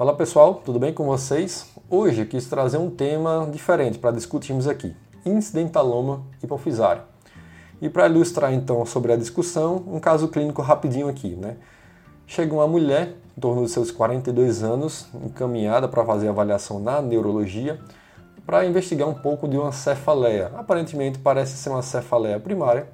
Fala pessoal, tudo bem com vocês? Hoje quis trazer um tema diferente para discutirmos aqui: incidentaloma hipofisário. E para ilustrar então sobre a discussão, um caso clínico rapidinho aqui, né? Chega uma mulher, em torno dos seus 42 anos, encaminhada para fazer avaliação na neurologia, para investigar um pouco de uma cefaleia. Aparentemente parece ser uma cefaleia primária,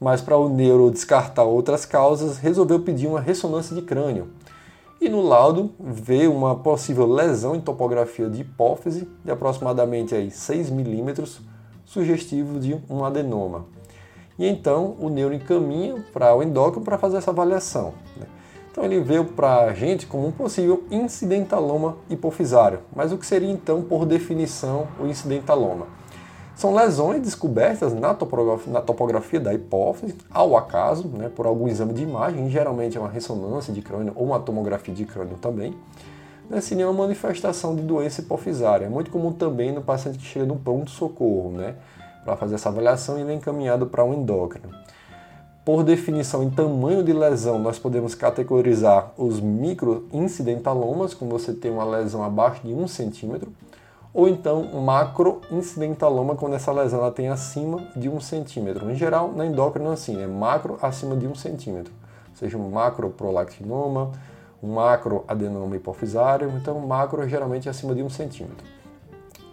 mas para o neuro descartar outras causas, resolveu pedir uma ressonância de crânio. E no laudo vê uma possível lesão em topografia de hipófise de aproximadamente aí 6 milímetros, sugestivo de um adenoma. E então o neuro encaminha para o endócrino para fazer essa avaliação. Né? Então ele veio para a gente como um possível incidentaloma hipofisário. Mas o que seria então, por definição, o incidentaloma? São lesões descobertas na topografia, na topografia da hipófise, ao acaso, né, por algum exame de imagem, geralmente é uma ressonância de crânio ou uma tomografia de crânio também, né, seria uma manifestação de doença hipofisária. É muito comum também no paciente que chega no pronto-socorro, né, para fazer essa avaliação e ele é encaminhado para um endócrino. Por definição, em tamanho de lesão, nós podemos categorizar os microincidentalomas, quando você tem uma lesão abaixo de 1 centímetro, ou então macroincidentaloma, quando essa lesão ela tem acima de 1 centímetro. Em geral, na endócrina, assim, é macro acima de 1 centímetro, seja um macroprolactinoma, um macroadenoma hipofisário, então macro geralmente é acima de 1 centímetro.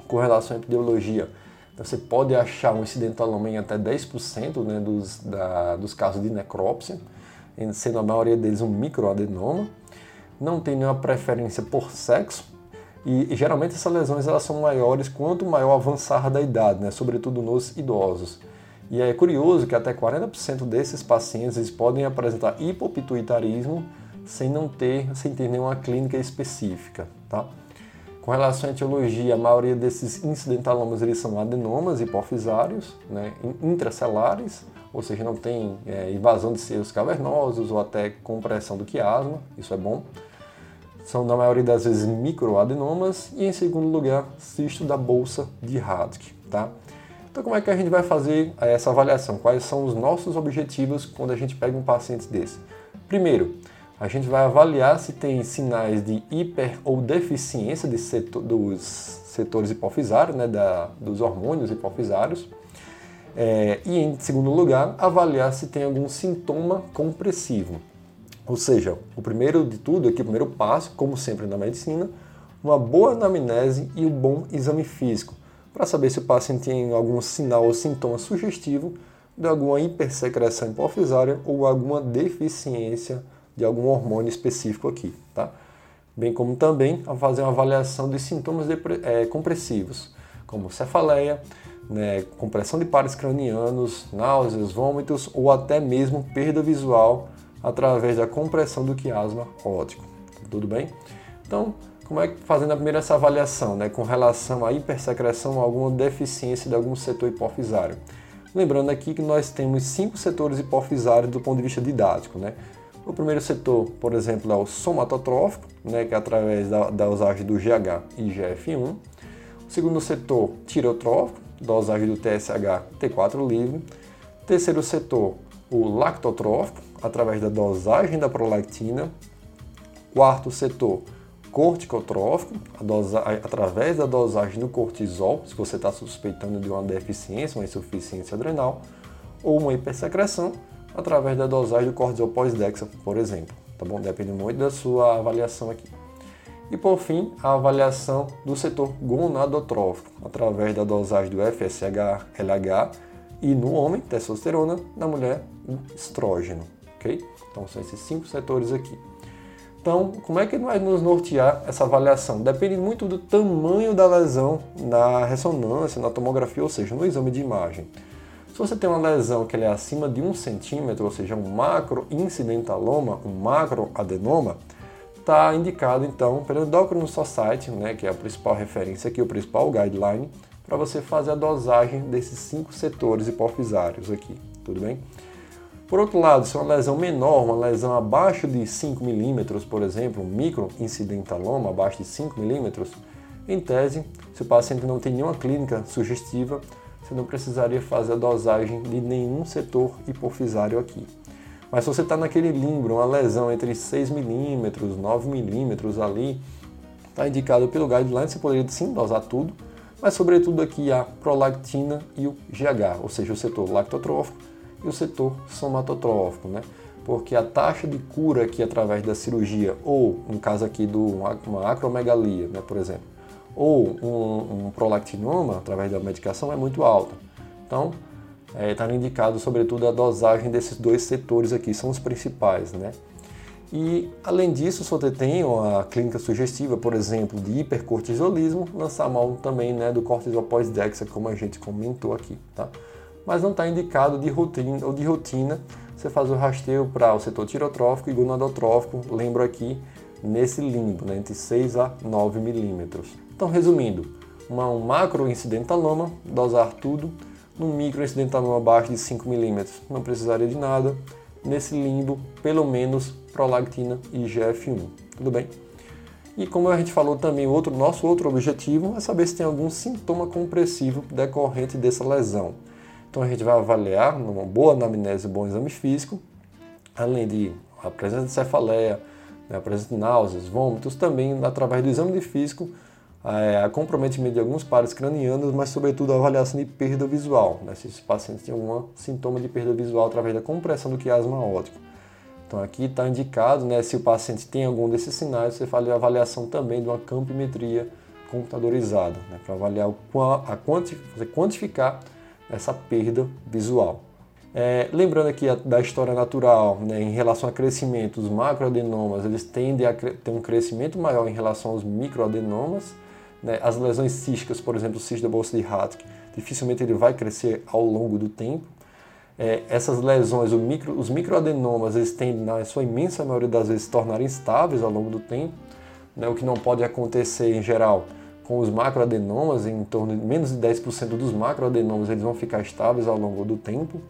Com relação à epidemiologia, você pode achar um incidentaloma em até 10% né, dos, da, dos casos de necrópsia, sendo a maioria deles um microadenoma. Não tem nenhuma preferência por sexo, e, e, geralmente essas lesões elas são maiores quanto maior avançar da idade, né, sobretudo nos idosos. E é curioso que até 40% desses pacientes podem apresentar hipopituitarismo sem não ter, sem ter nenhuma clínica específica, tá? Com relação à etiologia, a maioria desses incidentalomas eles são adenomas hipofisários, né, intracelares, ou seja, não tem é, invasão de seios cavernosos ou até compressão do quiasma, isso é bom. São, na maioria das vezes, microadenomas e, em segundo lugar, cisto da bolsa de Hadk. Tá? Então, como é que a gente vai fazer essa avaliação? Quais são os nossos objetivos quando a gente pega um paciente desse? Primeiro, a gente vai avaliar se tem sinais de hiper ou deficiência de setor, dos setores hipofisários, né, da, dos hormônios hipofisários. É, e em segundo lugar, avaliar se tem algum sintoma compressivo. Ou seja, o primeiro de tudo aqui, o primeiro passo, como sempre na medicina, uma boa anamnese e um bom exame físico, para saber se o paciente tem algum sinal ou sintoma sugestivo de alguma hipersecreção hipofisária ou alguma deficiência de algum hormônio específico aqui, tá? Bem como também a fazer uma avaliação de sintomas é, compressivos, como cefaleia, né, compressão de pares cranianos, náuseas, vômitos ou até mesmo perda visual através da compressão do quiasma óptico. Tudo bem? Então, como é que fazendo a primeira essa avaliação, né, com relação à hipersecreção alguma deficiência de algum setor hipofisário? Lembrando aqui que nós temos cinco setores hipofisários do ponto de vista didático, né? O primeiro setor, por exemplo, é o somatotrófico, né, que é através da, da dosagem do GH e GF1. O segundo setor, tireotrófico, dosagem do TSH T4 livre. Terceiro setor, o lactotrófico, através da dosagem da prolactina. Quarto setor, corticotrófico, dosa, através da dosagem do cortisol, se você está suspeitando de uma deficiência, uma insuficiência adrenal, ou uma hipersecreção, através da dosagem do cortisol pós-dexa, por exemplo. Tá bom? Depende muito da sua avaliação aqui. E por fim, a avaliação do setor gonadotrófico, através da dosagem do FSH, LH e no homem, testosterona, na mulher, estrógeno, ok? Então são esses cinco setores aqui. Então, como é que vai nos nortear essa avaliação? Depende muito do tamanho da lesão na ressonância, na tomografia, ou seja, no exame de imagem. Se você tem uma lesão que é acima de um centímetro, ou seja, um macroincidentaloma, um macroadenoma, está indicado então pelo Endocrine Society, né, que é a principal referência aqui, o principal guideline, para você fazer a dosagem desses cinco setores hipofisários aqui, tudo bem? Por outro lado, se é uma lesão menor, uma lesão abaixo de 5 milímetros, por exemplo, um microincidentaloma abaixo de 5 milímetros, em tese, se o paciente não tem nenhuma clínica sugestiva, você não precisaria fazer a dosagem de nenhum setor hipofisário aqui. Mas se você está naquele limbo, uma lesão entre 6 milímetros, 9 milímetros ali, está indicado pelo guideline, você poderia sim dosar tudo, mas sobretudo aqui a prolactina e o GH, ou seja, o setor lactotrófico e o setor somatotrófico, né? Porque a taxa de cura aqui através da cirurgia, ou no caso aqui de uma acromegalia, né, por exemplo, ou um, um prolactinoma através da medicação é muito alta. Então, está é, tá indicado sobretudo a dosagem desses dois setores aqui, são os principais, né? E, além disso, se você tem uma clínica sugestiva, por exemplo, de hipercortisolismo, lançar mão também né, do cortisol pós-dexa, como a gente comentou aqui, tá? Mas não está indicado de rotina ou de rotina você faz o rasteio para o setor tirotrófico e gonadotrófico, lembro aqui, nesse limbo, né, entre 6 a 9 milímetros. Então, resumindo, uma, um macro incidentaloma, dosar tudo, num micro incidentaloma abaixo de 5 milímetros, não precisaria de nada, nesse limbo, pelo menos prolactina e GF1, tudo bem? E como a gente falou também, outro, nosso outro objetivo é saber se tem algum sintoma compressivo decorrente dessa lesão. Então a gente vai avaliar numa boa anamnese, bom exame físico, além de a presença de cefaleia, né, a presença de náuseas, vômitos, também através do exame de físico, é, a comprometimento de alguns pares cranianos, mas sobretudo a avaliação de perda visual, né, se esse paciente tem algum sintoma de perda visual através da compressão do quiasma óptico. Então aqui está indicado, né, se o paciente tem algum desses sinais, você faz a avaliação também de uma campimetria computadorizada, né, para avaliar o, a quanti, quantificar essa perda visual. É, lembrando aqui a, da história natural, né, em relação a crescimento, os macroadenomas eles tendem a ter um crescimento maior em relação aos microadenomas. Né, as lesões císticas, por exemplo, o cisto da bolsa de Hartke, dificilmente ele vai crescer ao longo do tempo. É, essas lesões, micro, os microadenomas, eles tendem, na sua imensa maioria das vezes, se tornarem estáveis ao longo do tempo, né, o que não pode acontecer em geral com os macroadenomas, em torno de menos de 10% dos macroadenomas eles vão ficar estáveis ao longo do tempo.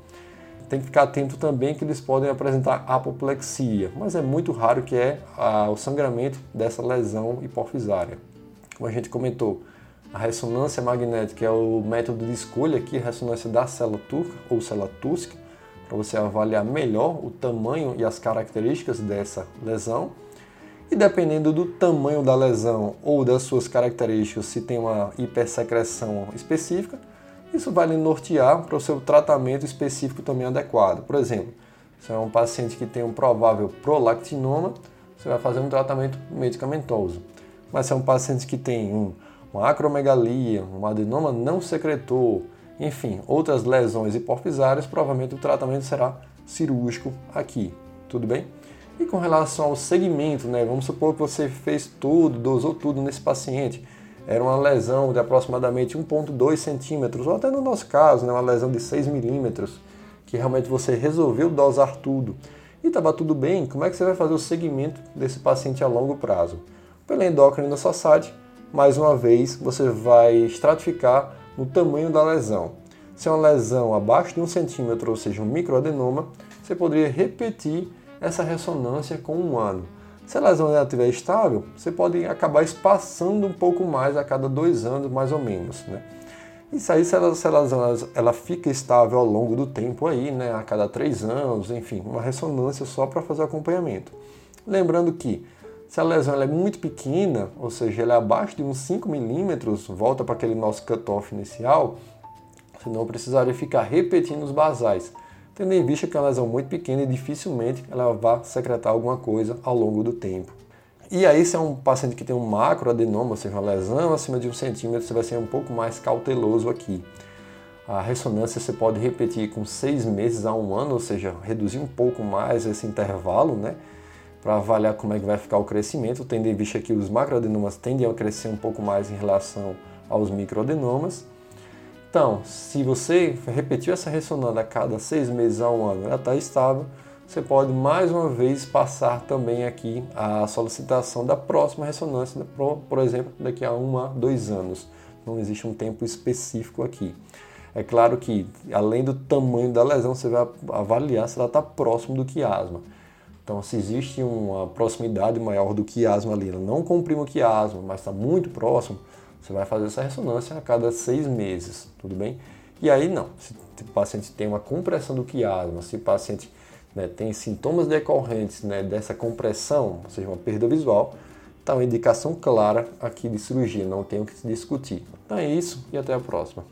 Tem que ficar atento também que eles podem apresentar apoplexia, mas é muito raro que é o sangramento dessa lesão hipofisária. Como a gente comentou, a ressonância magnética é o método de escolha aqui, a ressonância da célula turca ou célula Tusk, para você avaliar melhor o tamanho e as características dessa lesão. E dependendo do tamanho da lesão ou das suas características, se tem uma hipersecreção específica, isso vai lhe nortear para o seu tratamento específico também adequado. Por exemplo, se é um paciente que tem um provável prolactinoma, você vai fazer um tratamento medicamentoso. Mas se é um paciente que tem um, uma acromegalia, um adenoma não secretor, enfim, outras lesões hipofisárias, provavelmente o tratamento será cirúrgico aqui. Tudo bem? E com relação ao segmento, né, vamos supor que você fez tudo, dosou tudo nesse paciente. Era uma lesão de aproximadamente 1,2 centímetros, ou até no nosso caso, né, uma lesão de 6 milímetros, que realmente você resolveu dosar tudo. E estava tudo bem, como é que você vai fazer o segmento desse paciente a longo prazo? Pela endócrina society, mais uma vez, você vai estratificar no tamanho da lesão. Se é uma lesão abaixo de um centímetro, ou seja, um microadenoma, você poderia repetir essa ressonância com um ano. Se a lesão estiver estável, você pode acabar espaçando um pouco mais a cada dois anos, mais ou menos. Né? Isso aí, se a, lesão ela fica estável ao longo do tempo aí, né, a cada três anos, enfim, uma ressonância só para fazer acompanhamento. Lembrando que se a lesão é muito pequena, ou seja, ela é abaixo de uns 5 milímetros, volta para aquele nosso cutoff inicial, você não precisaria ficar repetindo os basais tendo em vista que é uma lesão muito pequena e dificilmente ela vai secretar alguma coisa ao longo do tempo. E aí, se é um paciente que tem um macroadenoma, ou seja, uma lesão acima de um centímetro, você vai ser um pouco mais cauteloso aqui. A ressonância você pode repetir com seis meses a um ano, ou seja, reduzir um pouco mais esse intervalo, né? Para avaliar como é que vai ficar o crescimento, tendo em vista que os macroadenomas tendem a crescer um pouco mais em relação aos microadenomas. Então, se você repetiu essa ressonância a cada seis meses a um ano, ela está estável, você pode mais uma vez passar também aqui a solicitação da próxima ressonância, por, por exemplo, daqui a um a dois anos. Não existe um tempo específico aqui. É claro que, além do tamanho da lesão, você vai avaliar se ela está próximo do quiasma. Então, se existe uma proximidade maior do quiasma ali, ela não comprime o quiasma, mas está muito próximo, você vai fazer essa ressonância a cada seis meses, tudo bem? E aí não, se o paciente tem uma compressão do quiasma, se o paciente né, tem sintomas decorrentes né, dessa compressão, ou seja, uma perda visual, está uma indicação clara aqui de cirurgia, não tem o que se discutir. Então é isso e até a próxima.